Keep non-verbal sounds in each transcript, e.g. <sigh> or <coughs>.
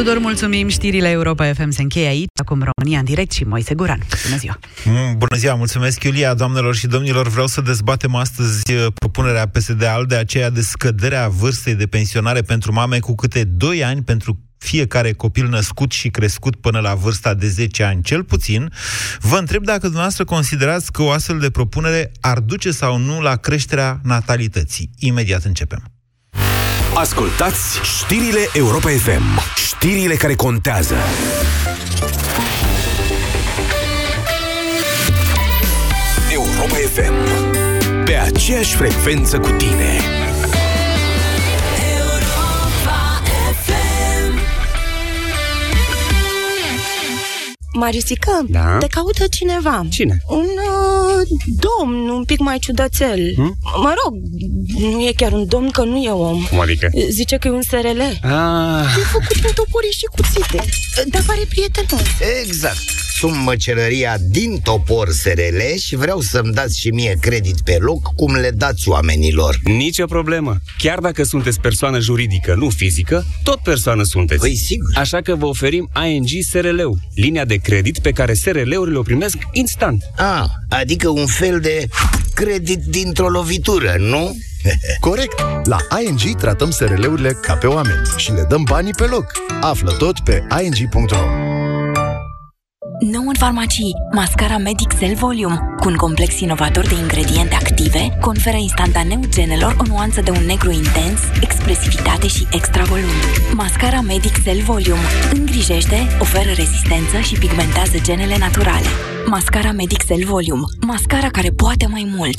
Tudor, mulțumim. Știrile Europa FM se încheie aici. Acum România în direct și Moise Guran. Bună ziua! Mm, bună ziua, mulțumesc, Iulia, doamnelor și domnilor. Vreau să dezbatem astăzi uh, propunerea PSD-ALDE, aceea de scăderea vârstei de pensionare pentru mame cu câte 2 ani pentru fiecare copil născut și crescut până la vârsta de 10 ani cel puțin, vă întreb dacă dumneavoastră considerați că o astfel de propunere ar duce sau nu la creșterea natalității. Imediat începem. Ascultați știrile Europa FM. Știrile care contează. Europa FM. Pe aceeași frecvență cu tine. Marisică, Da? te caută cineva. Cine? Un uh, domn un pic mai ciudățel. Hmm? Mă rog, nu e chiar un domn, că nu e om. Cum adică? Zice că e un SRL. Ah, E făcut din topori și cuțite. Dar pare prietenos. Exact. Sunt măcelăria din Topor SRL și vreau să-mi dați și mie credit pe loc cum le dați oamenilor. nicio problemă. Chiar dacă sunteți persoană juridică, nu fizică, tot persoană sunteți. Păi sigur. Așa că vă oferim ING SRL-ul, linia de credit pe care SRL-urile o primesc instant. A, adică un fel de credit dintr-o lovitură, nu? <laughs> Corect! La ING tratăm SRL-urile ca pe oameni și le dăm banii pe loc. Află tot pe ing.ro Nou în farmacii, mascara Medic Cell Volume, cu un complex inovator de ingrediente active, conferă instantaneu genelor o nuanță de un negru intens, expresivitate și extra volum. Mascara Medic Cell Volume îngrijește, oferă rezistență și pigmentează genele naturale. Mascara Medic Cell Volume, mascara care poate mai mult.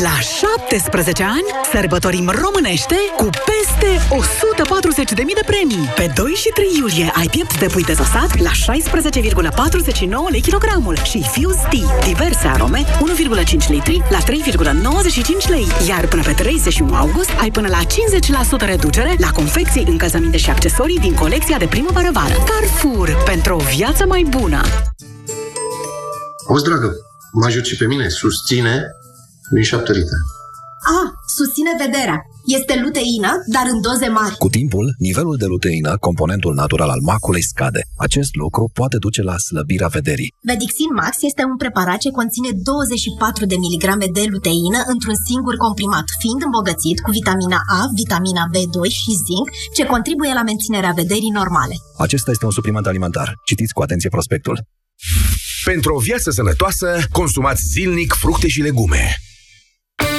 La 17 ani sărbătorim românește cu peste 140.000 de premii. Pe 2 și 3 iulie ai piept de pui dezosat la 16,49 lei kilogramul și Fuse Tea, diverse arome, 1,5 litri la 3,95 lei. Iar până pe 31 august ai până la 50% reducere la confecții, încălzăminte și accesorii din colecția de primăvară-vară. Carrefour, pentru o viață mai bună! Auzi, dragă, mă ajut și pe mine, susține din șapte litere. A, susține vederea. Este luteină, dar în doze mari. Cu timpul, nivelul de luteină, componentul natural al maculei, scade. Acest lucru poate duce la slăbirea vederii. Vedixin Max este un preparat ce conține 24 de miligrame de luteină într-un singur comprimat, fiind îmbogățit cu vitamina A, vitamina B2 și zinc, ce contribuie la menținerea vederii normale. Acesta este un supliment alimentar. Citiți cu atenție prospectul. Pentru o viață sănătoasă, consumați zilnic fructe și legume.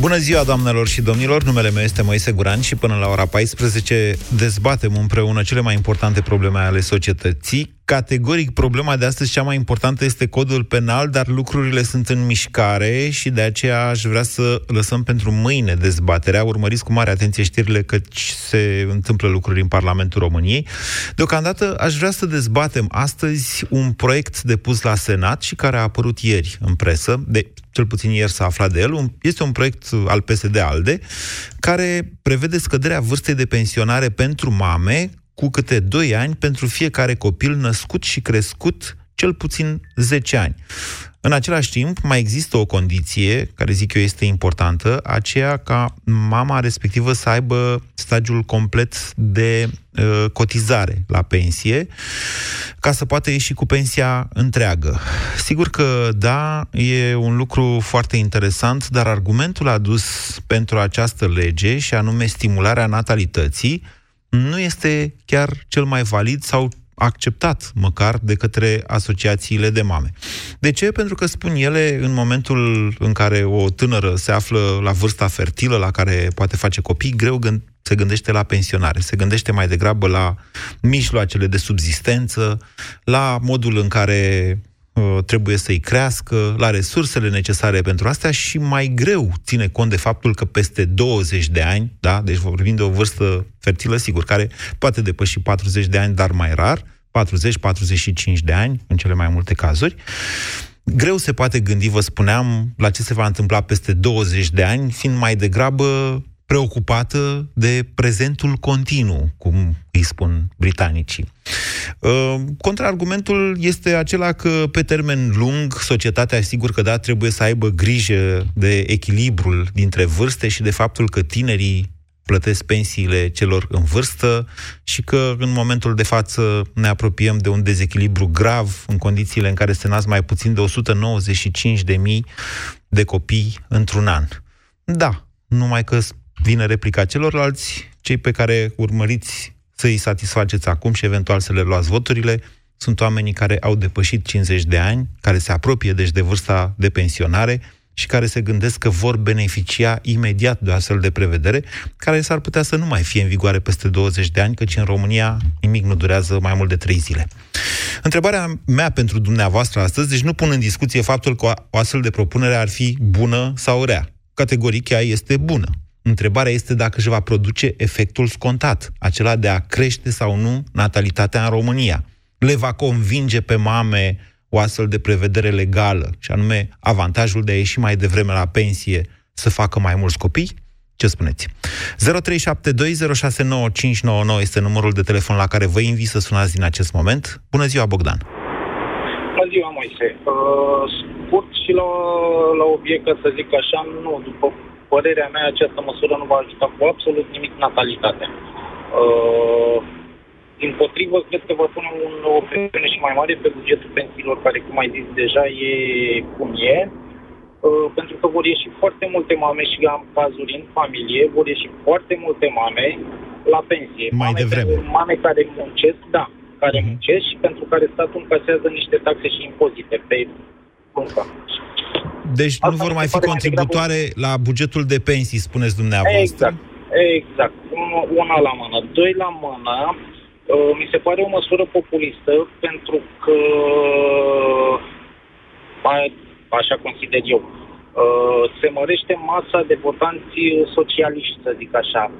Bună ziua, doamnelor și domnilor! Numele meu este Moise Guran și până la ora 14 dezbatem împreună cele mai importante probleme ale societății. Categoric, problema de astăzi cea mai importantă este codul penal, dar lucrurile sunt în mișcare și de aceea aș vrea să lăsăm pentru mâine dezbaterea. Urmăriți cu mare atenție știrile căci se întâmplă lucruri în Parlamentul României. Deocamdată aș vrea să dezbatem astăzi un proiect depus la Senat și care a apărut ieri în presă, de cel puțin ieri s-a aflat de el, un, este un proiect al PSD-ALDE care prevede scăderea vârstei de pensionare pentru mame cu câte 2 ani pentru fiecare copil născut și crescut cel puțin 10 ani. În același timp, mai există o condiție, care zic eu este importantă, aceea ca mama respectivă să aibă stagiul complet de uh, cotizare la pensie, ca să poată ieși cu pensia întreagă. Sigur că, da, e un lucru foarte interesant, dar argumentul adus pentru această lege, și anume stimularea natalității, nu este chiar cel mai valid sau acceptat măcar de către asociațiile de mame. De ce? Pentru că spun ele, în momentul în care o tânără se află la vârsta fertilă, la care poate face copii, greu gând- se gândește la pensionare, se gândește mai degrabă la mijloacele de subzistență, la modul în care uh, trebuie să-i crească, la resursele necesare pentru astea și mai greu ține cont de faptul că peste 20 de ani, da, deci vorbim de o vârstă fertilă, sigur, care poate depăși 40 de ani, dar mai rar, 40-45 de ani, în cele mai multe cazuri, greu se poate gândi, vă spuneam, la ce se va întâmpla peste 20 de ani, fiind mai degrabă preocupată de prezentul continuu, cum îi spun britanicii. Uh, contraargumentul este acela că, pe termen lung, societatea, sigur că da, trebuie să aibă grijă de echilibrul dintre vârste și de faptul că tinerii plătesc pensiile celor în vârstă și că în momentul de față ne apropiem de un dezechilibru grav în condițiile în care se nasc mai puțin de 195.000 de copii într-un an. Da, numai că vine replica celorlalți, cei pe care urmăriți să-i satisfaceți acum și eventual să le luați voturile, sunt oamenii care au depășit 50 de ani, care se apropie deci de vârsta de pensionare, și care se gândesc că vor beneficia imediat de o astfel de prevedere, care s-ar putea să nu mai fie în vigoare peste 20 de ani, căci în România nimic nu durează mai mult de 3 zile. Întrebarea mea pentru dumneavoastră astăzi, deci nu pun în discuție faptul că o astfel de propunere ar fi bună sau rea. Categoric ea este bună. Întrebarea este dacă își va produce efectul scontat, acela de a crește sau nu natalitatea în România. Le va convinge pe mame o astfel de prevedere legală, și anume avantajul de a ieși mai devreme la pensie să facă mai mulți copii? Ce spuneți? 0372069599 este numărul de telefon la care vă invit să sunați din acest moment. Bună ziua, Bogdan! Bună ziua, Moise! Uh, scurt și la, la obiect, să zic așa, nu, după părerea mea, această măsură nu va ajuta cu absolut nimic natalitatea. Uh, din potrivă, cred că va pune un, o presiune și mai mare pe bugetul pensiilor, care, cum ai zis deja, e cum e, uh, pentru că vor ieși foarte multe mame și am cazuri în familie, vor ieși foarte multe mame la pensie. Mai mame, devreme. Mame care muncesc, da, care mm-hmm. muncesc și pentru care statul încasează niște taxe și impozite pe muncă. Deci Asta nu vor mai fi contributoare degrabă... la bugetul de pensii, spuneți dumneavoastră? Exact, exact. Una la mână. Doi la mână, Uh, mi se pare o măsură populistă pentru că, așa consider eu, uh, se mărește masa de votanți socialiști, să zic așa,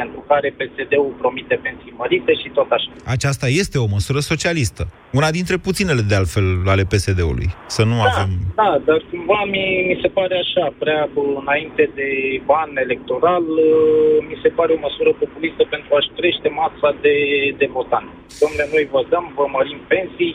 pentru care PSD-ul promite pensii mărite și tot așa. Aceasta este o măsură socialistă. Una dintre puținele, de altfel, ale PSD-ului. Să nu da, avem... Da, dar cumva mi, mi se pare așa, prea înainte de ban electoral, uh, mi se pare o măsură populistă pentru a-și crește masa de, de votanți. Domnule, noi vă dăm, vă mărim pensii,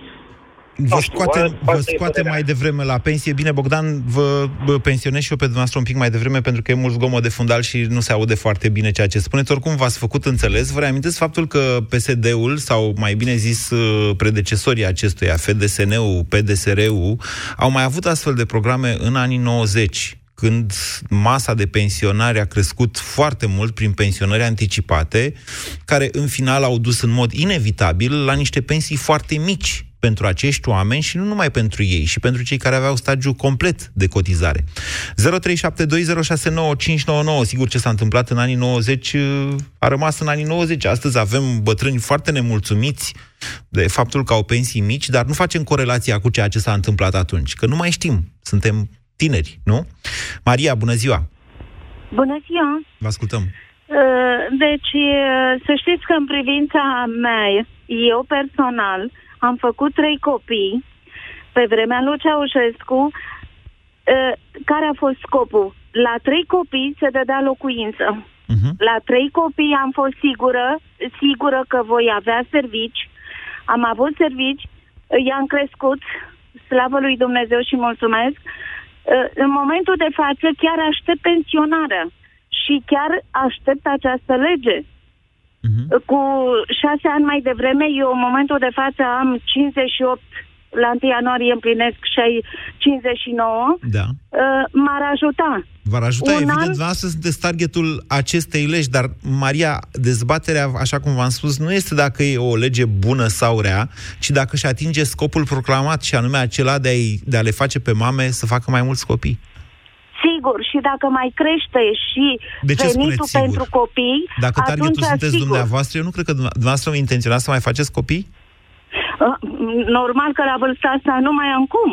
Vă scoate, vă scoate mai devreme la pensie. Bine, Bogdan, vă, vă pensionez și eu pe dumneavoastră un pic mai devreme pentru că e mult zgomot de fundal și nu se aude foarte bine ceea ce spuneți. Oricum v-ați făcut înțeles. Vă reamintesc faptul că PSD-ul, sau mai bine zis uh, predecesorii acestuia, FDSN-ul, PDSR-ul, au mai avut astfel de programe în anii 90 când masa de pensionari a crescut foarte mult prin pensionări anticipate, care în final au dus în mod inevitabil la niște pensii foarte mici pentru acești oameni și nu numai pentru ei, și pentru cei care aveau stagiu complet de cotizare. 0372069599, sigur ce s-a întâmplat în anii 90 a rămas în anii 90. Astăzi avem bătrâni foarte nemulțumiți de faptul că au pensii mici, dar nu facem corelația cu ceea ce s-a întâmplat atunci, că nu mai știm, suntem tineri, nu? Maria, bună ziua! Bună ziua! Vă ascultăm! Uh, deci, uh, să știți că în privința mea, eu personal, am făcut trei copii pe vremea lui Ceaușescu. Uh, care a fost scopul? La trei copii se dădea locuință. Uh-huh. La trei copii am fost sigură, sigură că voi avea servici. Am avut servici, i-am crescut, slavă lui Dumnezeu și mulțumesc. Uh, în momentul de față chiar aștept pensionarea și chiar aștept această lege. Uh-huh. Cu șase ani mai devreme, eu în momentul de față am 58 la 1 ianuarie împlinesc 59, da. Uh, m-ar ajuta. V-ar ajuta, Un evident, an... dumneavoastră sunteți targetul acestei legi, dar, Maria, dezbaterea, așa cum v-am spus, nu este dacă e o lege bună sau rea, ci dacă își atinge scopul proclamat, și anume acela de a, de a le face pe mame să facă mai mulți copii. Sigur, și dacă mai crește și De ce venitul spuneți sigur? pentru copii, Dacă atunci targetul sunteți sigur. dumneavoastră, eu nu cred că dumneavoastră vă intenționați să mai faceți copii? Uh, Normal că la vârsta asta nu mai am cum.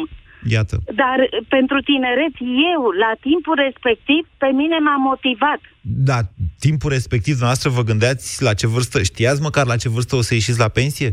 Iată. Dar uh, pentru tineret, eu, la timpul respectiv, pe mine m-a motivat. Da, timpul respectiv, dumneavoastră vă gândeați la ce vârstă, știați măcar la ce vârstă o să ieșiți la pensie?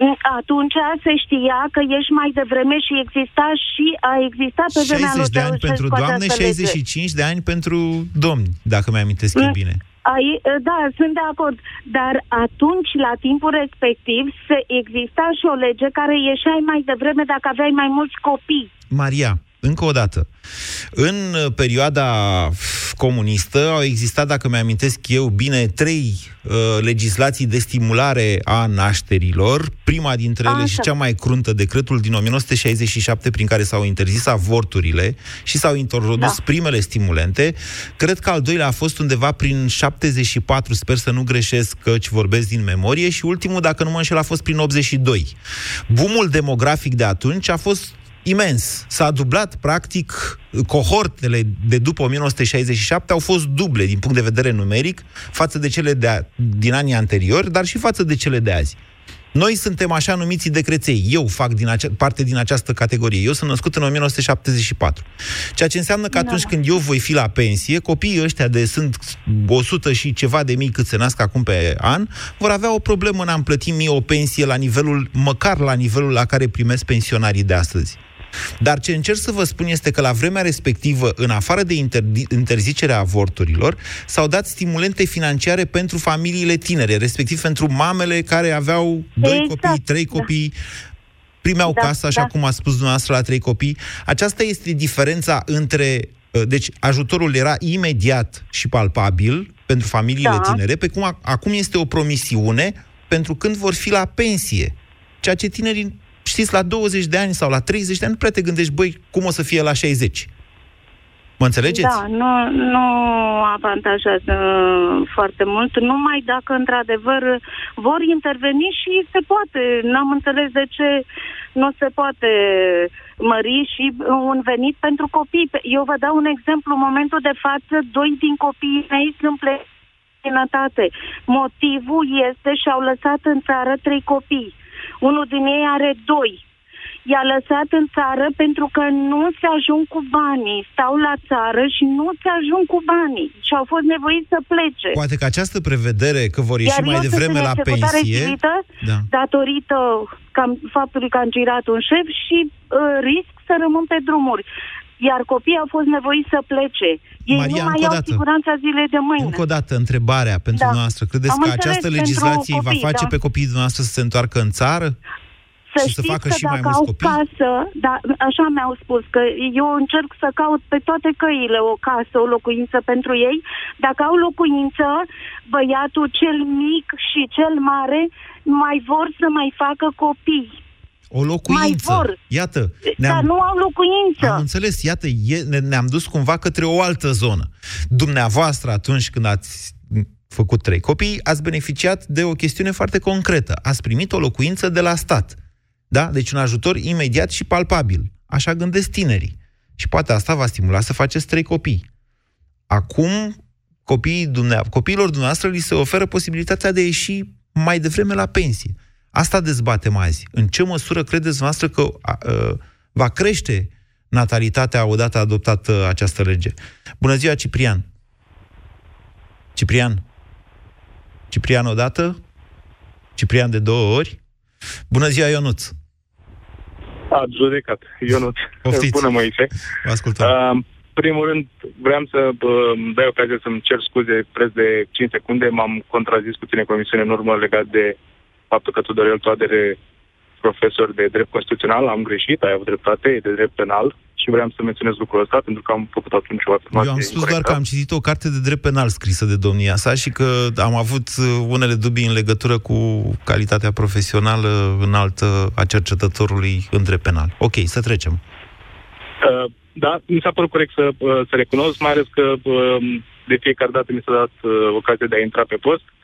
Mm, Atunci se știa că ești mai devreme și exista și a existat pe vremea 60 lui de ani Ceaușescu pentru doamne, această lege. 65 de ani pentru domni, dacă mi-amintesc eu Mm. bine. Ai, da, sunt de acord. Dar atunci, la timpul respectiv, se exista și o lege care ieșeai mai devreme dacă aveai mai mulți copii. Maria, încă o dată, în uh, perioada comunistă au existat, dacă mi-amintesc eu bine, trei uh, legislații de stimulare a nașterilor. Prima dintre ele Așa. și cea mai cruntă, decretul din 1967, prin care s-au interzis avorturile și s-au introdus da. primele stimulente. Cred că al doilea a fost undeva prin 74, sper să nu greșesc, căci vorbesc din memorie, și ultimul, dacă nu mă înșel, a fost prin 82. Bumul demografic de atunci a fost imens. S-a dublat, practic, cohortele de după 1967 au fost duble din punct de vedere numeric față de cele de a, din anii anteriori, dar și față de cele de azi. Noi suntem așa numiți de creței. Eu fac din acea, parte din această categorie. Eu sunt născut în 1974. Ceea ce înseamnă că atunci când eu voi fi la pensie, copiii ăștia de sunt 100 și ceva de mii cât se nasc acum pe an, vor avea o problemă în a-mi plăti mie o pensie la nivelul, măcar la nivelul la care primesc pensionarii de astăzi. Dar ce încerc să vă spun este că la vremea respectivă, în afară de interdi- interzicerea avorturilor, s-au dat stimulente financiare pentru familiile tinere, respectiv pentru mamele care aveau doi Exact, copii, trei da. copii, primeau Da, casă, așa da. cum a spus dumneavoastră, la trei copii. Aceasta este diferența între... uh, Deci, ajutorul era imediat și palpabil pentru familiile Da. tinere, pe cum a- acum este o promisiune pentru când vor fi la pensie. Ceea ce tinerii, știți, la 20 de ani sau la 30 de ani, nu prea te gândești, băi, cum o să fie la 60. Mă înțelegeți? Da, nu, nu avantajează foarte mult, numai dacă într-adevăr vor interveni și se poate. N-am înțeles de ce nu se poate mări și un venit pentru copii. Eu vă dau un exemplu. În momentul de față, doi din copiii mei sunt plecați în sănătate. Motivul este și-au lăsat în țară trei copii. Unul din ei are doi. I-a lăsat în țară pentru că nu se ajung cu banii. Stau la țară și nu se ajung cu banii. Și au fost nevoiți să plece. Poate că această prevedere că vor ieși Iar mai eu devreme sunt în la executare pensie... civilită Da. datorită cam, faptului că am girat un șef și uh, risc să rămân pe drumuri. Iar copiii au fost nevoiți să plece. Ei Maria, nu mai încă o au dată. siguranța zilei de mâine. Încă o dată, întrebarea pentru Da. noastră. Credeți Am că înțeles, această pentru legislație îi va copii, face da. pe copiii dumneavoastră să se întoarcă în țară? Să și să știți facă că și mai dacă mulți au copii? casă, da, așa mi-au spus, că eu încerc să caut pe toate căile o casă, o locuință pentru ei. Dacă au locuință, băiatul cel mic și cel mare mai vor să mai facă copii. O locuință. Mai vor. Iată, Dar nu au locuință. Am înțeles, iată, e, ne, ne-am dus cumva către o altă zonă. Dumneavoastră, atunci când ați făcut trei copii, ați beneficiat de o chestiune foarte concretă. Ați primit o locuință de la stat. Da? Deci un ajutor imediat și palpabil. Așa gândesc tinerii. Și poate asta va stimula să faceți trei copii. Acum, copiii dumnea, copiilor dumneavoastră li se oferă posibilitatea de a ieși mai devreme la pensie. Asta dezbatem azi. În ce măsură credeți noastră că a, a, va crește natalitatea odată adoptată această lege? Bună ziua, Ciprian! Ciprian? Ciprian odată? Ciprian de două ori? Bună ziua, Ionuț! A judecat, Ionut. Poftiți. Bună, Moise. Vă ascultăm. Uh, primul rând, vreau să uh, îmi dai ocazia să-mi cer scuze preț de 5 secunde. M-am contrazis cu tine comisiune în urmă legat de faptul că Tudorel Toadere, profesor de drept constituțional, am greșit, ai avut dreptate, e de drept penal și vreau să menționez lucrul ăsta pentru că am făcut atunci o afirmație Eu am spus doar incorrectă. că am citit o carte de drept penal scrisă de domnia sa și că am avut uh, unele dubii în legătură cu calitatea profesională înaltă a cercetătorului în drept penal. Ok, să trecem. Uh, da, mi s-a părut corect să, uh, să recunosc, mai ales că uh, de fiecare dată mi s-a dat uh, ocazia de a intra pe post. Uh,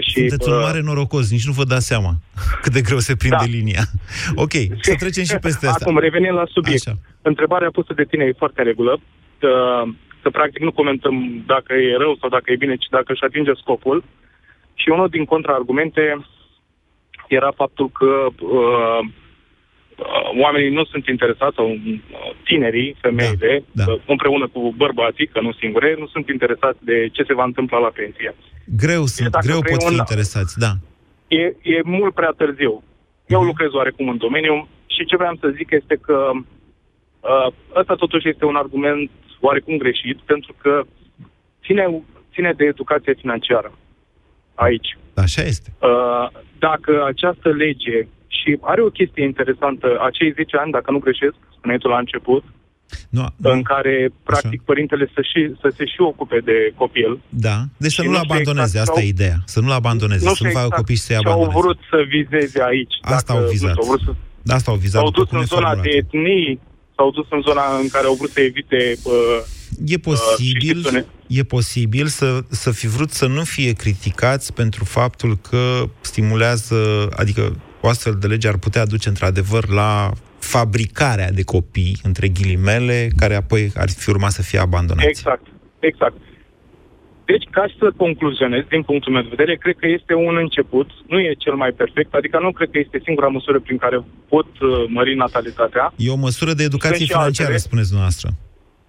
și, Sunteți un uh, mare norocos, nici nu vă dați seama <laughs> cât de greu se prinde Da. linia. <laughs> Ok, să <laughs> trecem și peste asta. Acum, revenind la subiect. Așa. Întrebarea pusă de tine e foarte în regulă. Că, că practic nu comentăm dacă e rău sau dacă e bine, ci dacă își atinge scopul. Și unul din contraargumente era faptul că uh, uh, oamenii nu sunt interesați, sau uh, tinerii, femeile, Da, da. uh, împreună cu bărbații, că nu singure, nu sunt interesați de ce se va întâmpla la pensie. Greu sunt, dacă greu vrei pot fi un- interesați, da. e, e mult prea târziu. Eu lucrez oarecum în domeniu și ce vreau să zic este că uh, ăsta totuși este un argument oarecum greșit, pentru că ține, ține de educație financiară aici. Așa este. Uh, dacă această lege și are o chestie interesantă, acei 10 ani, dacă nu greșesc, spuneai tu la început, Nu, în care, practic, părintele să, și, să se și ocupe de copil. Da, deci să Și nu-l nu știu abandoneze, exact, asta e sau- ideea. Să nu-l abandoneze, să nu facă copii și să-i ce au abandoneze. vrut să vizeze aici. Asta dacă, au vizat. nu știu, au vrut să Asta au vizat. S-au după dus cum în e zona formulat. de etnii, s-au dus în zona în care au vrut să evite... Uh, E posibil, uh, e posibil să, să fi vrut să nu fie criticați pentru faptul că stimulează, adică o astfel de lege ar putea duce într-adevăr la fabricarea de copii, între ghilimele, care apoi ar fi urmat să fie abandonați. exact, exact. Deci, ca să concluzionez, din punctul meu de vedere, cred că este un început, nu e cel mai perfect, adică nu cred că este singura măsură prin care pot uh, mări natalitatea. E o măsură de educație Sunt și financiară, altele. spuneți dumneavoastră.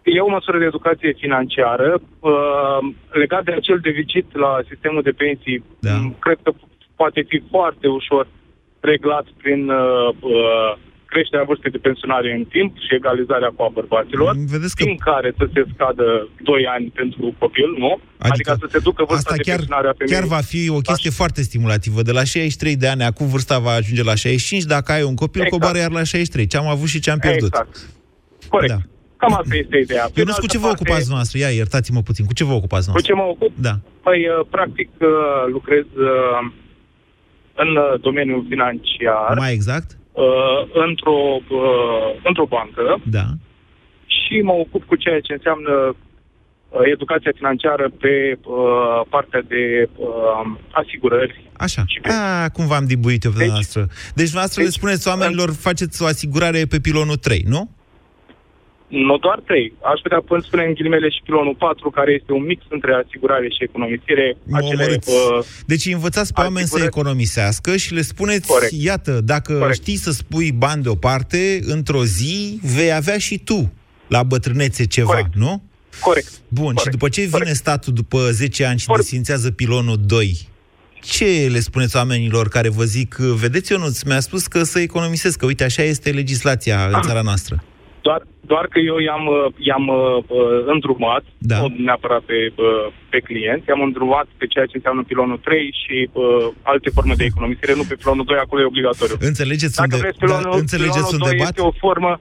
E o măsură de educație financiară uh, legat de acel deficit la sistemul de pensii. Da. m, Cred că poate fi foarte ușor reglat prin uh, uh, creșterea vârstei de pensionare în timp și egalizarea cu a bărbaților, Vedeți că... din care să se scadă 2 ani pentru copil, nu? Adică, adică să se ducă vârsta Asta de chiar, pensionare a femeii. chiar va fi o chestie foarte stimulativă. De la 63 de ani, acum vârsta va ajunge la 65, dacă ai un copil, Exact. coboară iar la 63. Ce am avut și ce am pierdut. Exact. Corect. Da. Cam asta este ideea. Pe Eu de nu știu cu altă ce vă parte- ocupați noastră. Ia, iertați-mă puțin. Cu ce vă ocupați Cu noastră? ce mă ocup? Da. Păi, uh, practic, uh, lucrez uh, în uh, domeniul financiar, Mai exact? uh, într-o, uh, într-o bancă Da. și mă ocup cu ceea ce înseamnă uh, educația financiară pe uh, partea de uh, asigurări. Așa. A, cum v-am dibuit eu pe deci, noastră. Deci, noastră le spuneți oamenilor, faceți o asigurare pe pilonul 3, nu? Nu doar trei. Aș putea până spune în ghilimele și pilonul 4, care este un mix între asigurare și economisire. Mă Acele, omorâți. uh, Deci îi învățați pe oameni să asigurări. economisească și le spuneți, Corect. iată, dacă Corect. știi să spui bani deoparte, într-o zi vei avea și tu la bătrânețe ceva, Corect. nu? Corect. Bun, Corect. și după ce vine Corect. statul după 10 ani și Corect. desfințează pilonul 2, ce le spuneți oamenilor care vă zic, vedeți, Ionuț, mi-a spus că să economisesc, că uite, așa este legislația în <coughs> țara noastră. Doar, doar că eu i-am, uh, i-am uh, uh, îndrumat, Da. nu neapărat pe, uh, pe client, i-am îndrumat pe ceea ce înseamnă pilonul 3 și uh, alte forme de economisire, nu pe pilonul 2, acolo e obligatoriu. Înțelegeți Dacă unde, vreți, pilonul, da, înțelegeți pilonul unde 2 bat? este o formă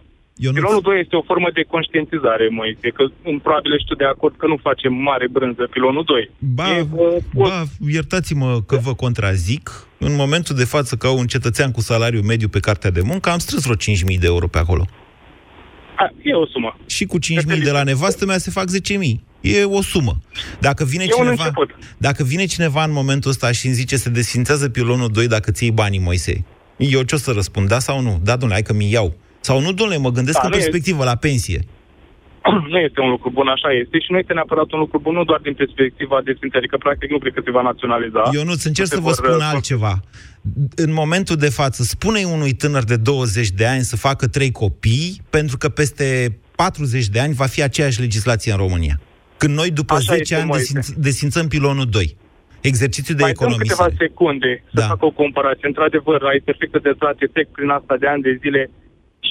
Ionuț? Pilonul 2 este o formă de conștientizare, Moise, că um, probabil ești tu de acord că nu facem mare brânză pilonul 2. Ba, E, uh, ba, iertați-mă că vă contrazic. În momentul de față, ca un cetățean cu salariu mediu pe cartea de muncă, am strâns vreo 5.000 de euro pe acolo. A, e o sumă. Și cu 5.000 de la nevastă mea se fac 10.000. E o sumă. Dacă vine, E un cineva, început. dacă vine cineva în momentul ăsta și îmi zice se desfințează pilonul 2 dacă ții banii, Moise, eu ce o să răspund? Da sau nu? Da, domnule, hai că mi iau. Sau nu, domnule, mă gândesc Da, în nu e- perspectivă la pensie. <coughs> nu este un lucru bun, așa este, și nu este neapărat un lucru bun, nu doar din perspectiva desfințării, că practic nu cred că se va naționaliza. Eu nu încerc Se să vă vor, spun uh, altceva. În momentul de față, spune unui tânăr de 20 de ani să facă trei copii, pentru că peste 40 de ani va fi aceeași legislație în România. Când noi, după Așa 10 este, ani, Moise. desinț- desfințăm pilonul 2. Exercițiul de Mai dăm câteva economisire. secunde să Da. fac o comparație. Într-adevăr, ai perfectă dreptate, trec prin asta de ani de zile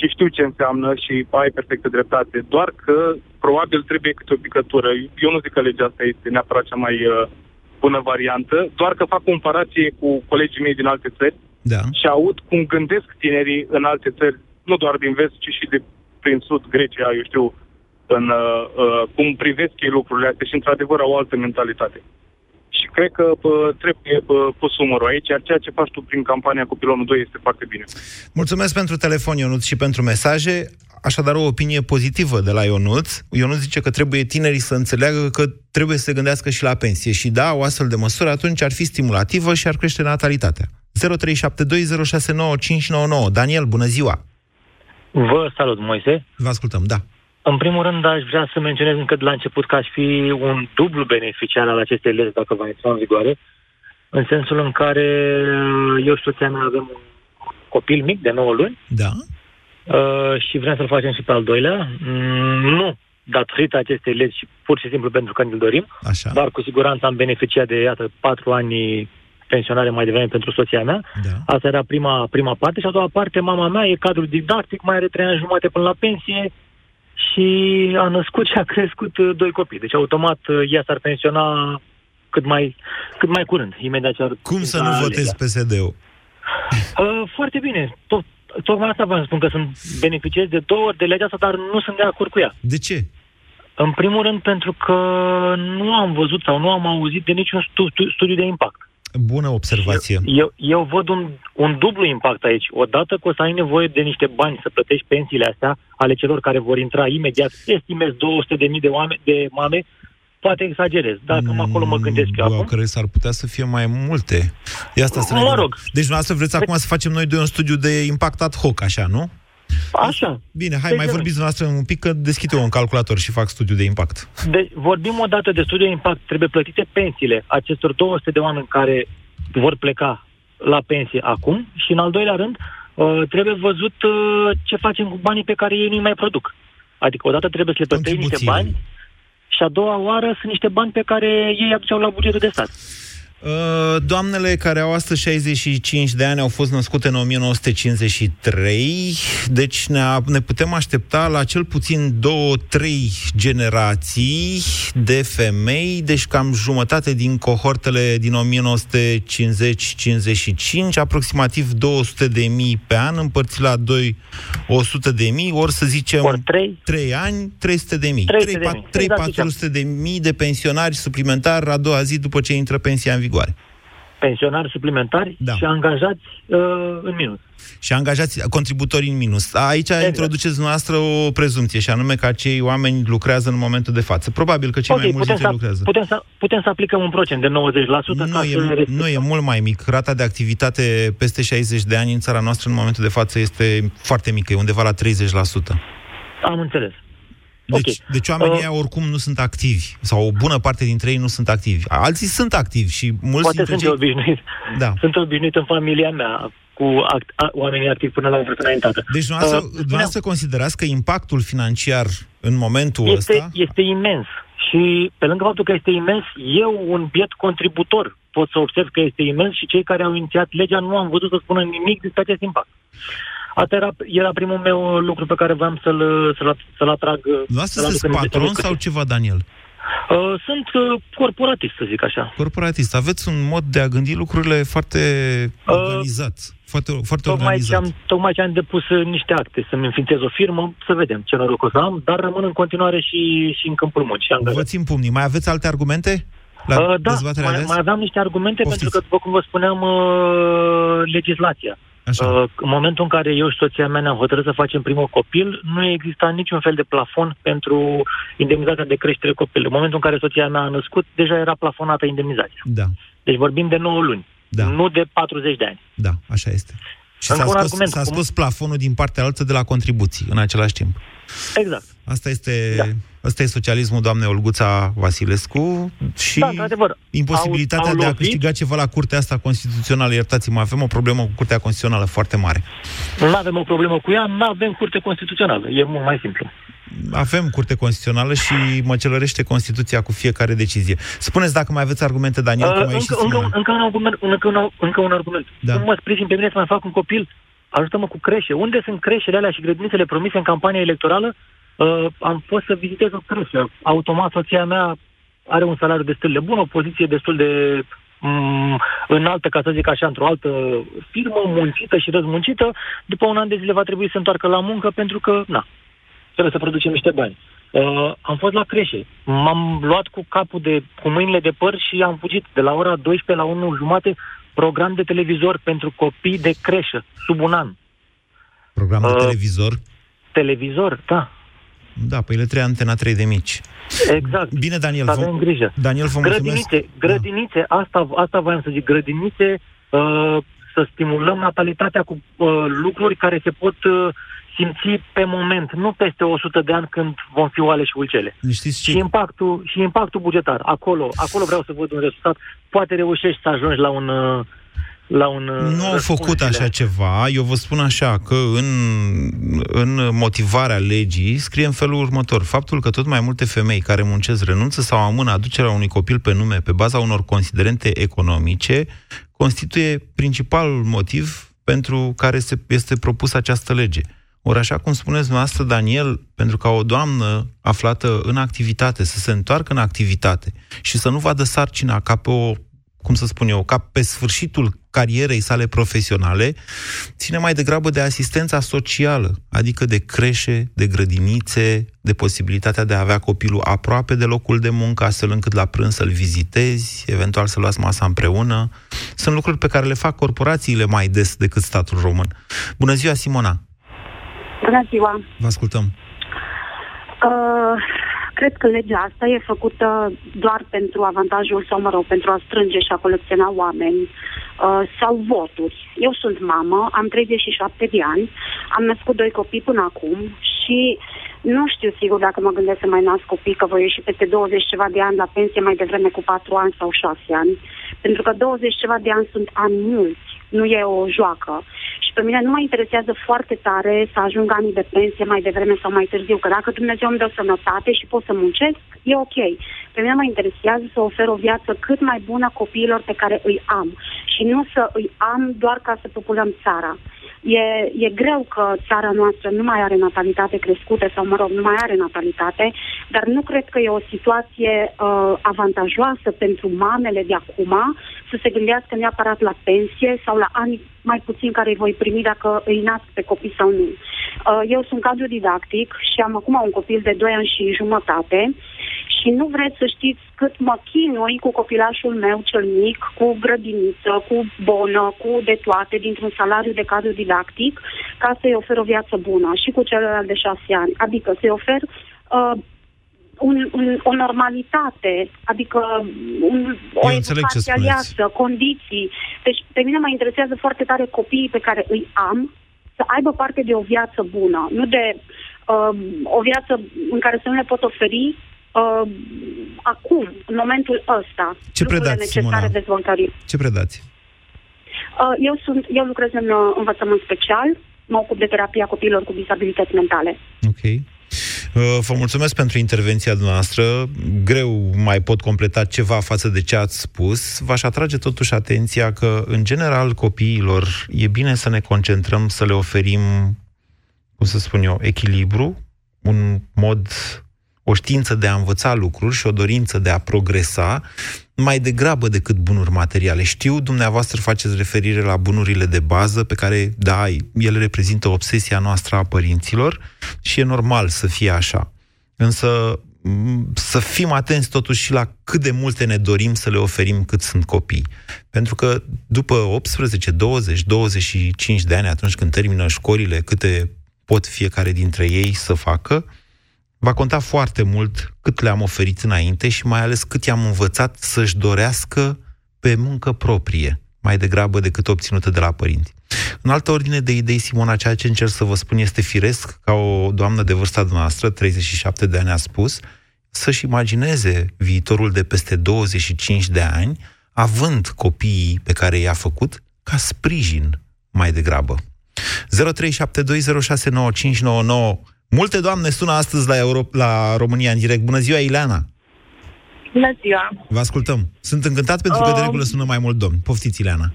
și știu ce înseamnă și ai perfectă dreptate. Doar că probabil trebuie câte o picătură. Eu nu zic că legea asta este neapărat cea mai uh, bună variantă, doar că fac comparație cu colegii mei din alte țări Da. și aud cum gândesc tinerii în alte țări, nu doar din vest, ci și de prin sud, Grecia, eu știu, în uh, uh, cum privesc ei lucrurile astea și într-adevăr au o altă mentalitate. Și Și cred că uh, trebuie uh, pus umărul aici, iar ceea ce faci tu prin campania cu pilonul 2 este foarte bine. Mulțumesc pentru telefon, Ionuț, și pentru mesaje. Așadar, o opinie pozitivă de la Ionuț. Ionuț zice că trebuie tinerii să înțeleagă că trebuie să se gândească și la pensie. Și da, o astfel de măsură atunci ar fi stimulativă și ar crește natalitatea. 0372069599. Daniel, bună ziua! Vă salut, Moise. Vă ascultăm, da. În primul rând, aș vrea să menționez încă de la început că aș fi un dublu beneficiar al acestei legi dacă va intra în vigoare, în sensul în care eu și soția mea avem un copil mic de 9 luni Da. uh, și vrem să-l facem și pe al doilea. Mm, nu datorită acestei legi, ci pur și simplu pentru că ne-l dorim, Așa. dar cu siguranță am beneficiat de, iată, patru ani pensionare mai devreme pentru soția mea. Da. Asta era prima, prima parte. Și a doua parte, mama mea e cadru didactic, mai are trei ani jumate până la pensie și a născut și a crescut uh, doi copii. Deci automat uh, ea s-ar pensiona cât mai, cât mai curând, imediat ce ar Cum să intra nu legea. votezi PSD-ul? <laughs> Uh, foarte bine. Tot, tocmai asta vă spun că sunt beneficiez de două ori de legea asta, dar nu sunt de acord cu ea. De ce? În primul rând pentru că nu am văzut sau nu am auzit de niciun stu- stu- studiu de impact. Bună observație. Eu, eu văd un, un dublu impact aici. Odată că o să ai nevoie de niște bani să plătești pensiile astea ale celor care vor intra imediat, estimez 200 de mii de, oameni, de mame, poate exagerez. Dacă mă acolo mă gândesc eu Bă, acum. care s-ar putea să fie mai multe. E asta să ne Mă gândim. rog. Deci dumneavoastră vreți acum să facem noi doi un studiu de impact ad hoc, așa, nu? Așa. Bine, hai, Deci, mai vorbiți dumneavoastră un pic, că deschid eu un calculator și fac studiu de impact. Deci, vorbim odată de studiu de impact, trebuie plătite pensiile acestor 200 de oameni care vor pleca la pensie acum și, în al doilea rând, uh, trebuie văzut uh, ce facem cu banii pe care ei nu mai produc. Adică, odată trebuie să le plătești niște bani și a doua oară sunt niște bani pe care ei aduceau la bugetul de stat. Uh, Doamnele care au astăzi 65 de ani au fost născute în 1953, deci ne, ne putem aștepta la cel puțin două, trei generații de femei, deci cam jumătate din cohortele din 1950-55, aproximativ 200 de mii pe an, împărțit la 2, 100 de mii, ori să zicem Ori 3, 3 ani, 300 de mii. 300 de mii. Exact, 400 de mii de pensionari suplimentari a doua zi după ce intră pensia în vigoare. pensionari suplimentari Da. și angajați uh, în minus. Și angajați contributori în minus. Aici exact. introduceți dumneavoastră o prezumție, și anume că acei oameni lucrează în momentul de față. Probabil că cei ok, mai mulți putem dintre să, ei lucrează. putem, să, putem să aplicăm un procent de 90% Nu ca să e, respectăm. nu e mult mai mic. Rata de activitate peste 60 de ani în țara noastră în momentul de față este foarte mică, e undeva la 30%. Am înțeles. Deci, Ok. deci oamenii Uh, ăia oricum nu sunt activi, sau o bună parte dintre ei nu sunt activi. Alții sunt activi și mulți Poate dintre sunt cei... eu obișnuit. Da. Sunt obișnuit în familia mea cu act, a, oamenii activi până la o vârstă înaintată. Deci dumneavoastră, Uh, dumneavoastră considerați că impactul financiar în momentul este, ăsta... este imens. Și pe lângă faptul că este imens, eu, un biet contributor, pot să observ că este imens și cei care au inițiat legea nu am văzut să spună nimic despre acest impact. Asta era, era primul meu lucru pe care voiam să-l, să-l, să-l atrag. Dumneavoastră să-l sunteți aduc în patron discuție. sau ceva, Daniel? Uh, sunt uh, corporatist, să zic așa. Corporatist. Aveți un mod de a gândi lucrurile foarte organizat. Foarte, foarte Tocmai ce, organizat. am, tocmai ce am depus uh, niște acte să-mi înființez o firmă, să vedem ce noroc o să am, dar rămân în continuare și, și în câmpul muncii. Vă țin pumnii. Mai aveți alte argumente? La Uh, da, dezbaterea de mai, azi? mai aveam niște argumente Poftiți. pentru că, după cum vă spuneam, uh, legislația. Așa. Uh, în momentul în care eu și soția mea ne-am hotărât să facem primul copil, nu exista niciun fel de plafon pentru indemnizația de creștere copil. În momentul în care soția mea a născut, deja era plafonată indemnizația. Da, Deci vorbim de 9 luni, Da. nu de 40 de ani. da, așa este. Și Încă s-a un scos, argument. s-a Cum- scos plafonul din partea altă de la contribuții în același timp. Exact. Asta este, da. asta e socialismul doamnei Olguța Vasilescu și Da, într-adevăr. imposibilitatea Au- au de a lovit. câștiga ceva la Curtea asta constituțională. Iertați-mă, avem o problemă cu Curtea Constituțională foarte mare. Nu avem o problemă cu ea, nu avem curte constituțională. E mult mai simplu. Avem Curte Constituțională și măcelărește Constituția cu fiecare decizie. Spuneți dacă mai aveți argumente, Daniel, că Uh, mai ieșiți încă, încă, în- încă, un argument, încă, un, încă un argument. Da. Cum mă sprijin pe mine să mai fac un copil? Ajută-mă cu creșe. Unde sunt creșele alea și grădinițele promise în campania electorală? Uh, am fost să vizitez o creșă. Automat, soția mea are un salariu destul de bun, o poziție destul de mm, înaltă, ca să zic așa, într-o altă firmă, muncită și răzmuncită. După un an de zile va trebui să se întoarcă la muncă pentru că, na, trebuie să producem niște bani. Uh, am fost la creșe. M-am luat cu capul de, cu mâinile de păr și am fugit de la ora 12 la 1 jumate program de televizor pentru copii de creșă, sub un an. Program de uh, televizor? Televizor, da. Da, păi le trei antena 3 de mici. Exact. Bine, Daniel. Avem grijă. Daniel, vă grădinițe, grădinițe, da. asta, asta voiam să zic, grădinițe, uh, să stimulăm natalitatea cu uh, lucruri care se pot uh, simți pe moment, nu peste 100 de ani când vom fi oale și ulcele. Știți ce? Și impactul, și impactul bugetar. Acolo, acolo vreau să văd un rezultat. Poate reușești să ajungi la un... Uh, la un nu au făcut așa ceva. Eu vă spun așa, că în, în motivarea legii scrie în felul următor. Faptul că tot mai multe femei care muncesc renunță sau amână aducerea unui copil pe nume pe baza unor considerente economice constituie principalul motiv pentru care se, este propusă această lege. Ori așa cum spuneți noastră, Daniel, pentru ca o doamnă aflată în activitate să se întoarcă în activitate și să nu vadă sarcina ca pe o, cum să spun eu, ca pe sfârșitul carierei sale profesionale, ține mai degrabă de asistența socială, adică de creșe, de grădinițe, de posibilitatea de a avea copilul aproape de locul de muncă, astfel încât la prânz să-l vizitezi, eventual să luați masa împreună. Sunt lucruri pe care le fac corporațiile mai des decât statul român. Bună ziua, Simona! Bună ziua! Vă ascultăm! Uh, cred că legea asta e făcută doar pentru avantajul sau, mă rog, pentru a strânge și a colecționa oameni uh, sau voturi. Eu sunt mamă, am 37 de ani, am născut doi copii până acum și nu știu sigur dacă mă gândesc să mai nasc copii, că voi ieși peste 20 ceva de ani la pensie mai devreme cu 4 ani sau 6 ani, pentru că 20 ceva de ani sunt ani mulți, nu e o joacă pe mine nu mă interesează foarte tare să ajung anii de pensie mai devreme sau mai târziu, că dacă Dumnezeu îmi dă sănătate și pot să muncesc, e ok. Pe mine mă interesează să ofer o viață cât mai bună copiilor pe care îi am și nu să îi am doar ca să populăm țara. E, e greu că țara noastră nu mai are natalitate crescută sau, mă rog, nu mai are natalitate, dar nu cred că e o situație uh, avantajoasă pentru mamele de acum să se gândească neapărat la pensie sau la ani mai puțin care îi voi primi dacă îi nasc pe copii sau nu. Uh, eu sunt cadru didactic și am acum un copil de 2 ani și jumătate și nu vreți să știți cât mă chinui cu copilașul meu cel mic, cu grădiniță, cu bonă, cu de toate, dintr-un salariu de cadru didactic, ca să-i ofer o viață bună și cu celălalt de șase ani. Adică să-i ofer uh, un, un, o normalitate, adică un, o educație aliasă, condiții. Deci pe mine mă interesează foarte tare copiii pe care îi am să aibă parte de o viață bună, nu de uh, o viață în care să nu le pot oferi uh, acum, în momentul ăsta, Ce predați, necesare Simona? dezvoltării. Ce predați? Uh, eu, sunt, eu lucrez în uh, învățământ special, mă ocup de terapia copiilor cu disabilități mentale. Ok. Uh, vă mulțumesc pentru intervenția noastră. Greu mai pot completa ceva față de ce ați spus. V-aș atrage totuși atenția că, în general, copiilor e bine să ne concentrăm, să le oferim, cum să spun eu, echilibru, un mod o știință de a învăța lucruri și o dorință de a progresa, mai degrabă decât bunuri materiale. Știu, dumneavoastră faceți referire la bunurile de bază, pe care, da, ele reprezintă obsesia noastră a părinților și e normal să fie așa. Însă să fim atenți totuși și la cât de multe ne dorim să le oferim cât sunt copii. Pentru că după 18, 20, 25 de ani, atunci când termină școlile, câte pot fiecare dintre ei să facă, va conta foarte mult cât le-am oferit înainte și mai ales cât i-am învățat să-și dorească pe muncă proprie, mai degrabă decât obținută de la părinți. În altă ordine de idei, Simona, ceea ce încerc să vă spun este firesc, ca o doamnă de vârsta noastră, 37 de ani a spus, să-și imagineze viitorul de peste 25 de ani, având copiii pe care i-a făcut ca sprijin mai degrabă. 0372069599 Multe doamne sună astăzi la, Euro- la România în direct. Bună ziua, Ileana! Bună ziua! Vă ascultăm. Sunt încântat pentru că de um, regulă sună mai mult domn. Poftiți, Ileana!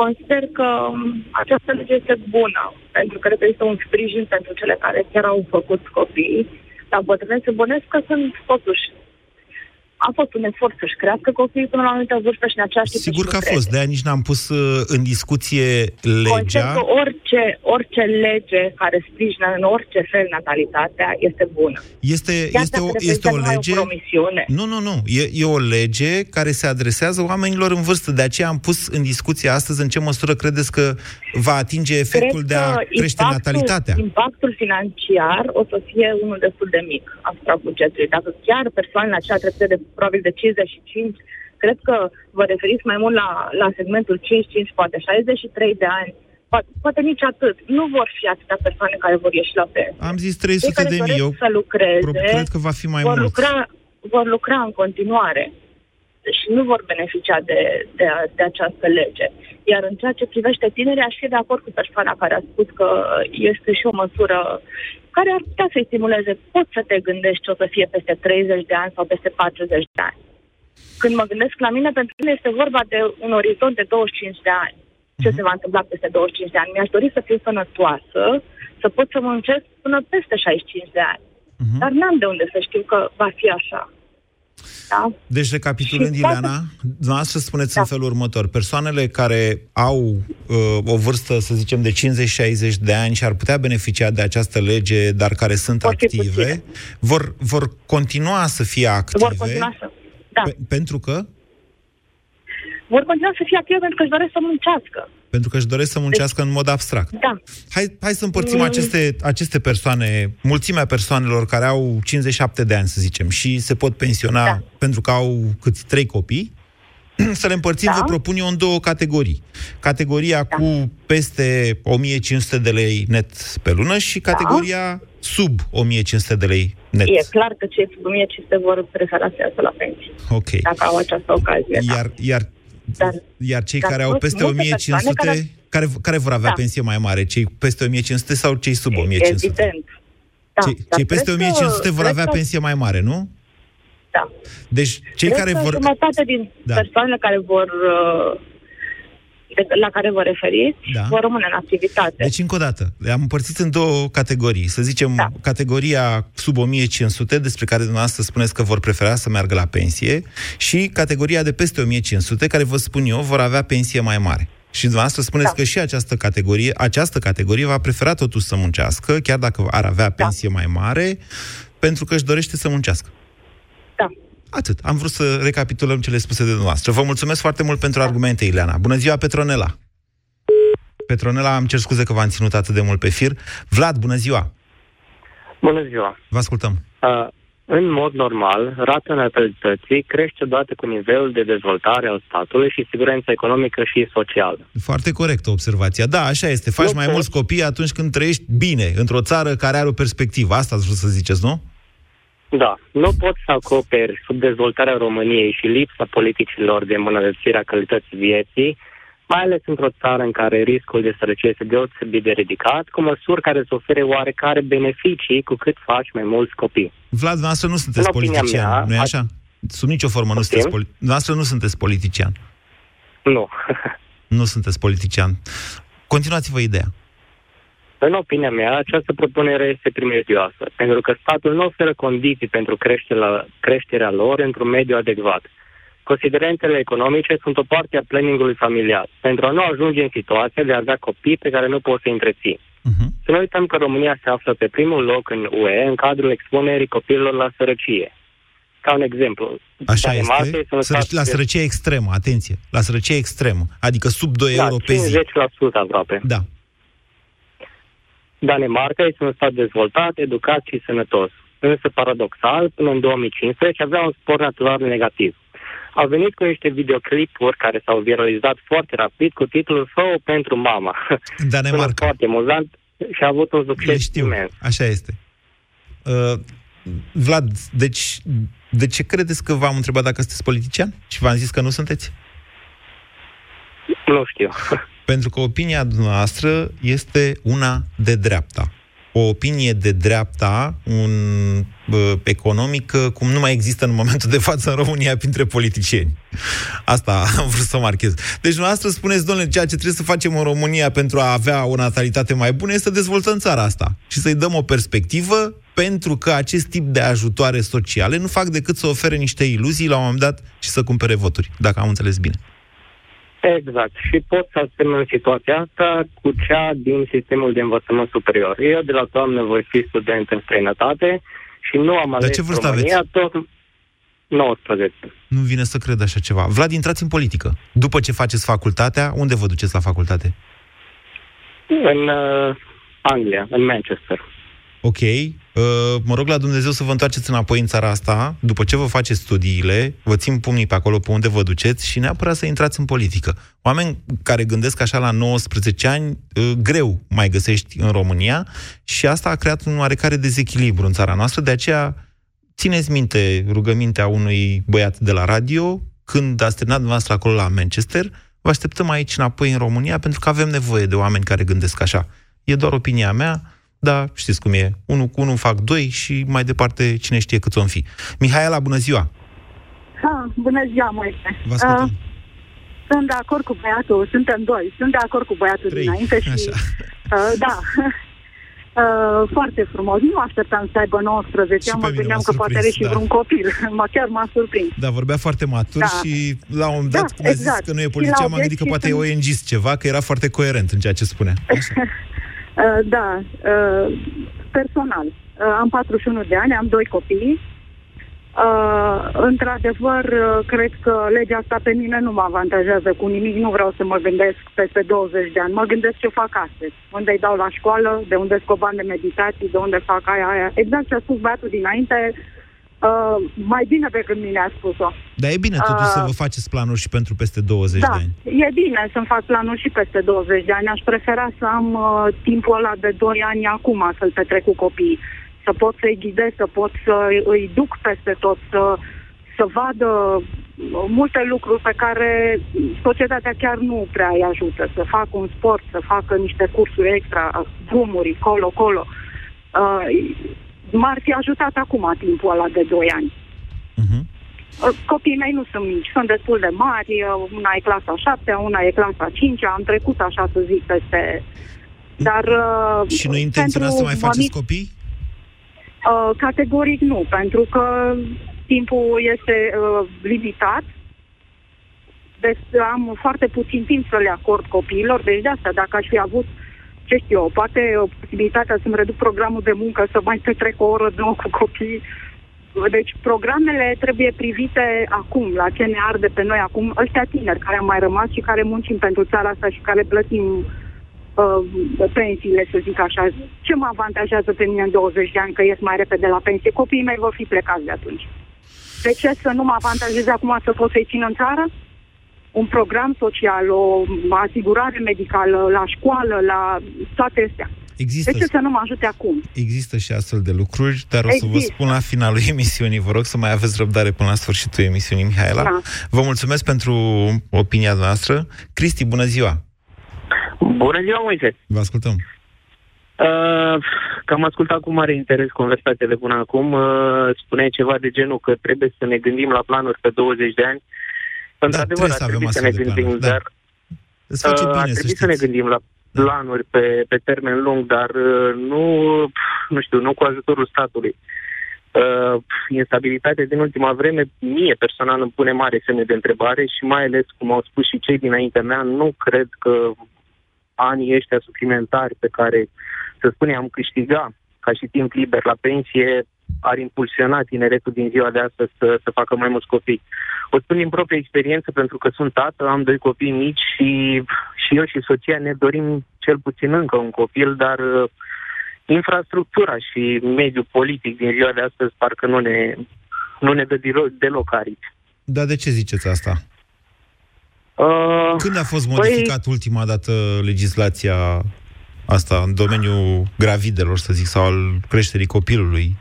Consider că um, această lege este bună, pentru că reprezintă un sprijin pentru cele care chiar au făcut copii, dar bătrâne se bănesc că sunt totuși a fost un efort să-și crească copiii până la o anumită vârstă și în același timp Sigur să-și că a fost, de-aia nici n-am pus uh, în discuție Consider legea. că orice, orice lege care sprijină în orice fel natalitatea este bună. Este, Chiar este, dacă o, reprezintă este o numai lege... O promisiune. Nu, nu, nu. E, e o lege care se adresează oamenilor în vârstă. De aceea am pus în discuție astăzi în ce măsură credeți că va atinge efectul Cred de a că crește impactul- natalitatea. Impactul financiar o să fie unul destul de mic asupra bugetului. Dacă chiar persoanele acelea trebuie de probabil de 55, cred că vă referiți mai mult la, la segmentul 55, poate 63 de ani, poate, poate nici atât. Nu vor fi atâtea persoane care vor ieși la pensie. Am zis Cei 300 care de doresc mii. Eu să lucreze, pro- cred că va fi mai vor mult. lucra, vor lucra în continuare și nu vor beneficia de, de, de această lege. Iar în ceea ce privește tinerii, aș fi de acord cu persoana care a spus că este și o măsură care ar putea să-i stimuleze. Poți să te gândești ce o să fie peste 30 de ani sau peste 40 de ani. Când mă gândesc la mine, pentru mine este vorba de un orizont de 25 de ani. Ce se va întâmpla peste 25 de ani? Mi-aș dori să fiu sănătoasă, să pot să muncesc până peste 65 de ani. Dar n-am de unde să știu că va fi așa. Da? Deci, recapitulând, Și toate- Ileana, dumneavoastră spuneți da. în felul următor. Persoanele care au uh, o vârstă, să zicem, de 50-60 de ani și ar putea beneficia de această lege, dar care sunt Vor fi active, vor, vor continua să fie active. Vor continua să... Da. Pe, pentru că? Vor continua să fie active pentru că își doresc să muncească. Pentru că își doresc să muncească în mod abstract. Da. Hai, hai să împărțim Mm. aceste, aceste persoane, mulțimea persoanelor care au 57 de ani, să zicem, și se pot pensiona da. pentru că au câți trei copii, <clears throat> să le împărțim, da. vă propun eu în două categorii. Categoria da. cu peste 1500 de lei net pe lună și categoria da. sub 1500 de lei net. E clar că cei sub 1500 vor prefera să iasă la pensie, Ok. dacă au această ocazie. da. Iar, iar, Dar, iar cei dar care au sunt peste multe 1500, persoane care, care- care, care vor avea Da. pensie mai mare? Cei peste 1500 sau cei sub 1500? Evident. Da, Cei, dar cei peste cred că- 1500 vor cred avea că- pensie mai mare, nu? Da. Deci cei Cred care că vor... jumătate din Da. da. persoanele care vor uh, de, la care vă referiți Da. vor rămâne în activitate. Deci, încă o dată, le-am împărțit în două categorii. Să zicem, da. categoria sub 1500, despre care dumneavoastră spuneți că vor prefera să meargă la pensie, și categoria de peste 1500, care, vă spun eu, vor avea pensie mai mare. Și dumneavoastră spuneți da. că și această categorie, această categorie va prefera totuși să muncească, chiar dacă ar avea pensie da. mai mare, pentru că își dorește să muncească. Da. Atât. Am vrut să recapitulăm cele spuse de dumneavoastră. Vă mulțumesc foarte mult pentru argumente, Ileana. Bună ziua, Petronela! Petronela, am cer scuze că v-am ținut atât de mult pe fir. Vlad, bună ziua! Bună ziua! Vă ascultăm. Uh, în mod normal, rata natalității crește odată cu nivelul de dezvoltare al statului și siguranța economică și socială. Foarte corectă observația. Da, așa este. Faci Nu mai pot. mulți copii atunci când trăiești bine, într-o țară care are o perspectivă. Asta ați vrut să ziceți, nu? Da, nu pot să acoperi subdezvoltarea României și lipsa politicilor de îmbunătățire a calității vieții, mai ales într-o țară în care riscul de sărăcie este deosebit de ridicat, cu măsuri care să ofere oarecare beneficii cu cât faci mai mulți copii. Vlad, dumneavoastră nu sunteți În opinia politician, mea, nu-i a- așa? Sub nicio formă nu sunteți politician. Dumneavoastră nu sunteți politician. Nu. Nu sunteți politician. Continuați-vă ideea. În opinia mea, această propunere este primejdioasă, pentru că statul nu oferă condiții pentru creșterea, creșterea lor într-un mediu adecvat. Considerentele economice sunt o parte a planningului familial, pentru a nu ajunge în situația de a avea copii pe care nu poți să-i întreții. Mhm. Uh-huh. Să nu uităm că România se află pe primul loc în UE în cadrul expunerii copiilor la sărăcie. Ca un exemplu, Așa Danemarca este. un Sărăci, stat- la sărăcie extremă, atenție. La sărăcie extremă. Adică sub 2 da, euro pe zi. 50% aproape. Da. Danemarca este un stat dezvoltat, educat și sănătos. Însă, paradoxal, până în 2015 avea un spor natural negativ. Au venit cu niște videoclipuri care s-au viralizat foarte rapid cu titlul fă pentru mama. Danemarca. Sună foarte amuzant și a avut un Le succes știu. imens. Așa este. Uh, Vlad, deci de ce credeți că v-am întrebat dacă sunteți politician? Și v-am zis că nu sunteți? Nu știu. Pentru că opinia noastră este una de dreapta. O opinie de dreapta, un uh, economică, cum nu mai există în momentul de față în România printre politicieni. Asta <laughs> am vrut să marchez. Deci dumneavoastră spuneți, domnule, ceea ce trebuie să facem în România pentru a avea o natalitate mai bună este să dezvoltăm țara asta și să-i dăm o perspectivă pentru că acest tip de ajutoare sociale nu fac decât să ofere niște iluzii la un moment dat și să cumpere voturi, dacă am înțeles bine. Exact. Și pot să asemăn situația asta cu cea din sistemul de învățământ superior. Eu de la toamnă voi fi student în străinătate și nu am ales ce vârstă România, aveți? tot 19. Nu vine să cred așa ceva. Vlad, intrați în politică. După ce faceți facultatea, unde vă duceți la facultate? În uh, Anglia, în Manchester. Ok, uh, mă rog la Dumnezeu să vă întoarceți înapoi în țara asta, după ce vă faceți studiile, vă țin pumnii pe acolo pe unde vă duceți și neapărat să intrați în politică. Oameni care gândesc așa la 19 ani, uh, greu mai găsești în România și asta a creat un oarecare dezechilibru în țara noastră, de aceea țineți minte rugămintea unui băiat de la radio, când ați terminat dumneavoastră acolo la Manchester, vă așteptăm aici înapoi în România, pentru că avem nevoie de oameni care gândesc așa. E doar opinia mea, dar știți cum e, unul cu unul fac doi și mai departe cine știe cât o fi. Mihaela, bună ziua! Ha, bună ziua, Moise. Vă ascultăm. Uh, sunt de acord cu băiatul, suntem doi, sunt de acord cu băiatul Trei, dinainte și... așa. Uh, da, <laughs> uh, foarte frumos. Nu mă așteptam să aibă 19 Și ani, pe mă mine gândeam m-a că poate are surprins, și da. vreun copil. <laughs> Mă chiar m-a surprins. Da, vorbea foarte matur Da. și la un moment dat, Da, când a zis exact. că nu e Și politician, la m-am gândit că obiectiv poate e sunt- ONG ceva, că era foarte coerent în ceea ce spunea. <laughs> Uh, da, uh, personal. Uh, am 41 de ani, am doi copii. Uh, într-adevăr, uh, cred că legea asta pe mine nu mă avantajează cu nimic, nu vreau să mă gândesc peste 20 de ani. Mă gândesc ce fac astăzi, unde îi dau la școală, de unde scot bani de meditații, de unde fac aia, aia. Exact ce a spus băiatul dinainte, uh, mai bine decât mine a spus-o. Dar e bine totuși Uh, să vă faceți planuri și pentru peste 20 da, de ani. e bine să-mi fac planuri și peste 20 de ani. Aș prefera să am uh, timpul ăla de 2 ani acum să-l petrec cu copiii. Să pot să-i ghidez, să pot să îi duc peste tot, să, să vadă uh, multe lucruri pe care societatea chiar nu prea îi ajută. Să facă un sport, să facă niște cursuri extra, drumuri, colo, colo. Uh, m-ar fi ajutat acum timpul ăla de 2 ani. Uh, Copiii mei nu sunt mici, sunt destul de mari, uh, una e clasa 7 una e clasa 5 am trecut așa să zic peste... Dar uh, Și nu intenționați să mai pentru faceți mămic- copii? Uh, categoric nu, pentru că timpul este uh, limitat. Deci am foarte puțin timp să le acord copiilor, deci de asta, dacă aș fi avut, ce știu eu, poate o posibilitatea să-mi reduc programul de muncă, să mai petrec o oră, două cu copiii. Deci programele trebuie privite acum, la ce ne arde pe noi acum, ăștia tineri care am mai rămas și care muncim pentru țara asta și care plătim uh, pensiile, să zic așa. Ce mă avantajează pe mine în 20 de ani că ies mai repede la pensie? Copiii mei vor fi plecați de atunci. De ce să nu mă avantajeze acum să pot să-i țin în țară? Un program social, o asigurare medicală, la școală, la toate astea. Există, De ce să nu mă ajute acum? există și astfel de lucruri, dar o să vă Există. spun la finalul <laughs> emisiunii. Vă rog să mai aveți răbdare până la sfârșitul emisiunii, Mihaela. Da. Vă mulțumesc pentru opinia noastră. Cristi, bună ziua! Bună ziua, Moise! Vă ascultăm. Uh, că am ascultat cu mare interes conversația de până acum. Uh, spuneai ceva de genul că trebuie să ne gândim la planuri pe 20 de ani. Într-adevăr, trebuie să ar avem trebui să ne astfel de gândim, planuri, da. dar Îți face uh, bine ar să trebui să ne știți. gândim la planuri pe, pe termen lung, dar uh, nu, nu știu, nu cu ajutorul statului. Uh, instabilitatea din ultima vreme, mie personal îmi pune mare semne de întrebare și mai ales, cum au spus și cei dinaintea mea, nu cred că anii ăștia suplimentari pe care, să spunem, am câștiga ca și timp liber la pensie, ar impulsiona tineretul din ziua de astăzi să, să facă mai mulți copii. O spun din proprie experiență pentru că sunt tată, am doi copii mici și, și eu și soția ne dorim cel puțin încă un copil, dar uh, infrastructura și mediul politic din ziua de astăzi parcă nu ne, nu ne dă deloc, deloc aripi. Dar de ce ziceți asta? Uh, Când a fost păi- modificat ultima dată legislația asta în domeniul gravidelor, să zic, sau al creșterii copilului?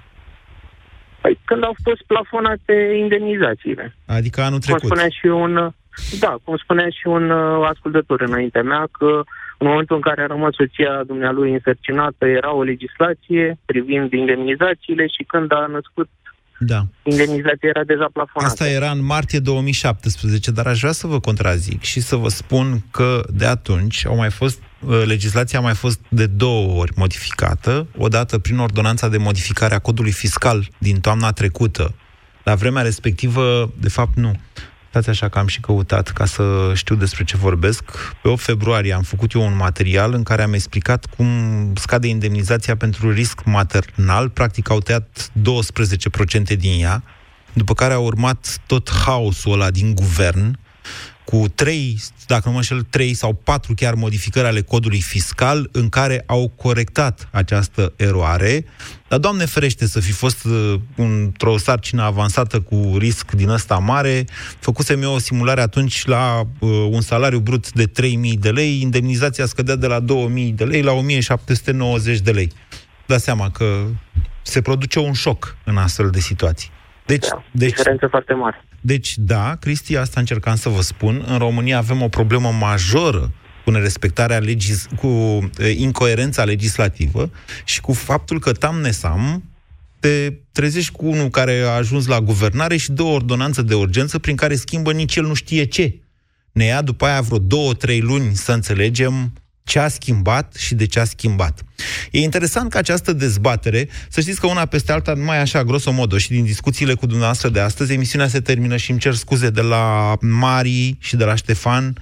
Păi când au fost plafonate indemnizațiile. Adică anul Cum trecut. spunea și un, da, cum spunea și un uh, ascultător înaintea mea, că în momentul în care a rămas soția dumnealui însărcinată, era o legislație privind indemnizațiile și când a născut, Da. indemnizația era deja plafonată. Asta era în martie 2017, dar aș vrea să vă contrazic și să vă spun că de atunci au mai fost uh, legislația a mai fost de două ori modificată, odată prin ordonanța de modificare a codului fiscal din toamna trecută. La vremea respectivă, de fapt, nu. Stați așa că am și căutat ca să știu despre ce vorbesc. Pe 8 februarie am făcut eu un material în care am explicat cum scade indemnizația pentru risc maternal. Practic au tăiat 12% din ea, după care a urmat tot haosul ăla din guvern, cu trei, dacă nu mă înșel, trei sau patru chiar modificări ale codului fiscal în care au corectat această eroare. Dar, Doamne ferește, să fi fost uh, într-o sarcină avansată cu risc din ăsta mare, făcusem eu o simulare atunci la uh, un salariu brut de 3.000 de lei, indemnizația scădea de la 2.000 de lei la 1.790 de lei. Dați seama că se produce un șoc în astfel de situații. Deci, Da, deci, diferență foarte mare. Deci, da, Cristi, asta încercam să vă spun. În România avem o problemă majoră cu nerespectarea legis- cu e, incoerența legislativă și cu faptul că tam nesam te trezești cu unul care a ajuns la guvernare și dă o ordonanță de urgență prin care schimbă nici el nu știe ce. Ne ia după aia vreo două, trei luni să înțelegem ce a schimbat și de ce a schimbat. E interesant că această dezbatere, să știți că una peste alta, numai așa, grosomodo, și din discuțiile cu dumneavoastră de astăzi, emisiunea se termină și îmi cer scuze de la Mari și de la Ștefan,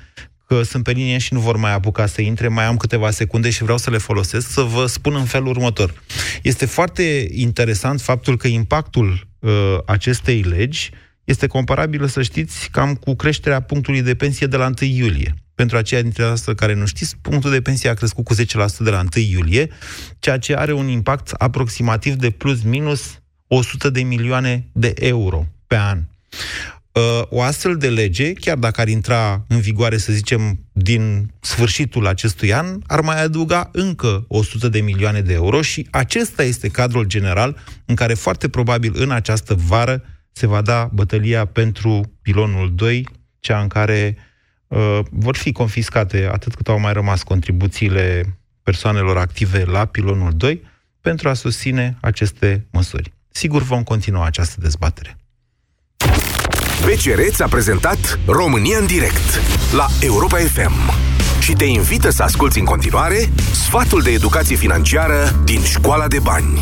că sunt pe linie și nu vor mai apuca să intre, mai am câteva secunde și vreau să le folosesc, să vă spun în felul următor. Este foarte interesant faptul că impactul uh, acestei legi este comparabilă, să știți, cam cu creșterea punctului de pensie de la 1 iulie. Pentru aceia dintre noastre care nu știți, punctul de pensie a crescut cu 10% de la 1 iulie, ceea ce are un impact aproximativ de plus minus 100 de milioane de euro pe an. Uh, o astfel de lege, chiar dacă ar intra în vigoare, să zicem, din sfârșitul acestui an, ar mai adăuga încă 100 de milioane de euro și acesta este cadrul general în care foarte probabil în această vară se va da bătălia pentru pilonul 2, cea în care uh, vor fi confiscate atât cât au mai rămas contribuțiile persoanelor active la pilonul 2 pentru a susține aceste măsuri. Sigur vom continua această dezbatere. BCR ți-a prezentat România în direct la Europa FM și te invită să asculti în continuare sfatul de educație financiară din Școala de Bani.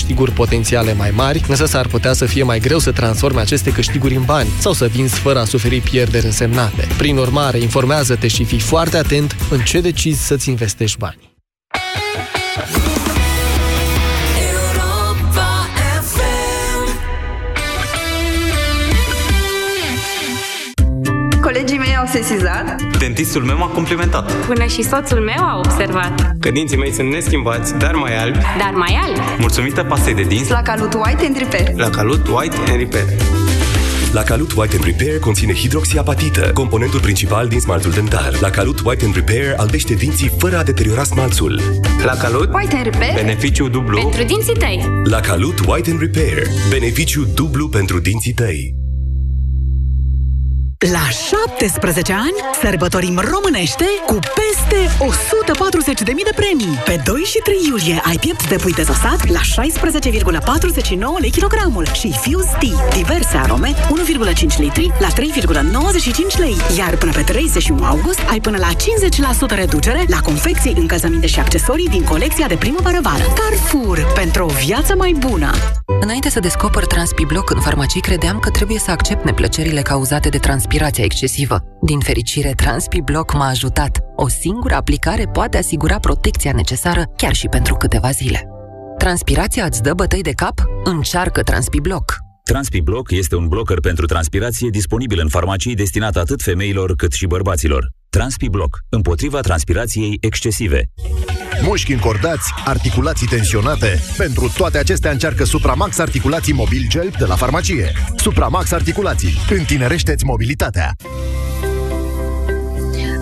potențiale mai mari, însă s-ar putea să fie mai greu să transforme aceste câștiguri în bani sau să vinzi fără a suferi pierderi însemnate. Prin urmare, informează-te și fii foarte atent în ce decizi să-ți investești bani. Sesizat Dentistul meu m-a complimentat. Până și soțul meu a observat. Că dinții mei sunt neschimbați, dar mai albi. Dar mai albi. Mulțumită pastei de dinți la Calut White and Repair. la Calut White and Repair. La Calut White and Repair conține hidroxiapatită, componentul principal din smaltul dentar. La Calut White and Repair albește dinții fără a deteriora smalțul. La Calut, White and Repair. beneficiu dublu. Pentru dinții tăi. La Calut White and Repair, beneficiu dublu pentru dinții tăi. La 17 ani sărbătorim românește cu peste 140.000 de premii. Pe 2 și 3 iulie ai piept de pui dezosat la 16,49 lei kilogramul și Fuse Tea, diverse arome, 1,5 litri la 3,95 lei. Iar până pe 31 august ai până la 50% reducere la confecții, încălzăminte și accesorii din colecția de primăvară-vară. Carrefour, pentru o viață mai bună! Înainte să descoper Transpibloc în farmacii, credeam că trebuie să accept neplăcerile cauzate de transpirația excesivă. Din fericire, Transpibloc m-a ajutat. O singură aplicare poate asigura protecția necesară chiar și pentru câteva zile. Transpirația îți dă bătăi de cap? Încearcă Transpibloc! TranspiBlock este un blocker pentru transpirație disponibil în farmacii destinat atât femeilor cât și bărbaților. TranspiBlock, împotriva transpirației excesive. Mușchi încordați, articulații tensionate. Pentru toate acestea încearcă Supramax Articulații Mobil Gel de la farmacie. Supramax Articulații. Întinerește-ți mobilitatea.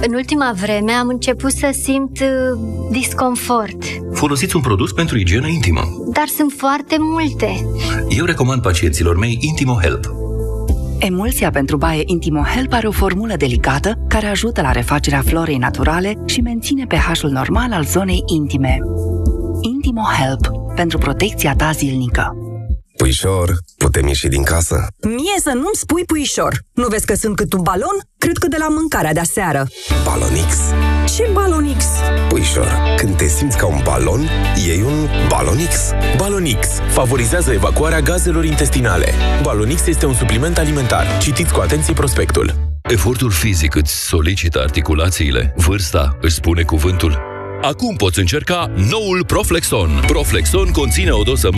În ultima vreme am început să simt uh, disconfort, Folosiți un produs pentru igienă intimă. dar sunt foarte multe. Eu recomand pacienților mei Intimo Help. Emulsia pentru baie Intimo Help are o formulă delicată care ajută la refacerea florei naturale și menține pH-ul normal al zonei intime. Intimo Help pentru protecția ta zilnică. Puișor, putem ieși din casă? Mie să nu-mi spui puișor. Nu vezi că sunt cât un balon? Cred că de la mâncarea de aseară. Balonix? Ce balonix? Puișor, când te simți ca un balon, iei un Balonix. Balonix favorizează evacuarea gazelor intestinale. Balonix este un supliment alimentar. Citiți cu atenție prospectul. Efortul fizic îți solicită articulațiile, vârsta își spune cuvântul. Acum poți încerca noul Proflexon. Proflexon conține o doză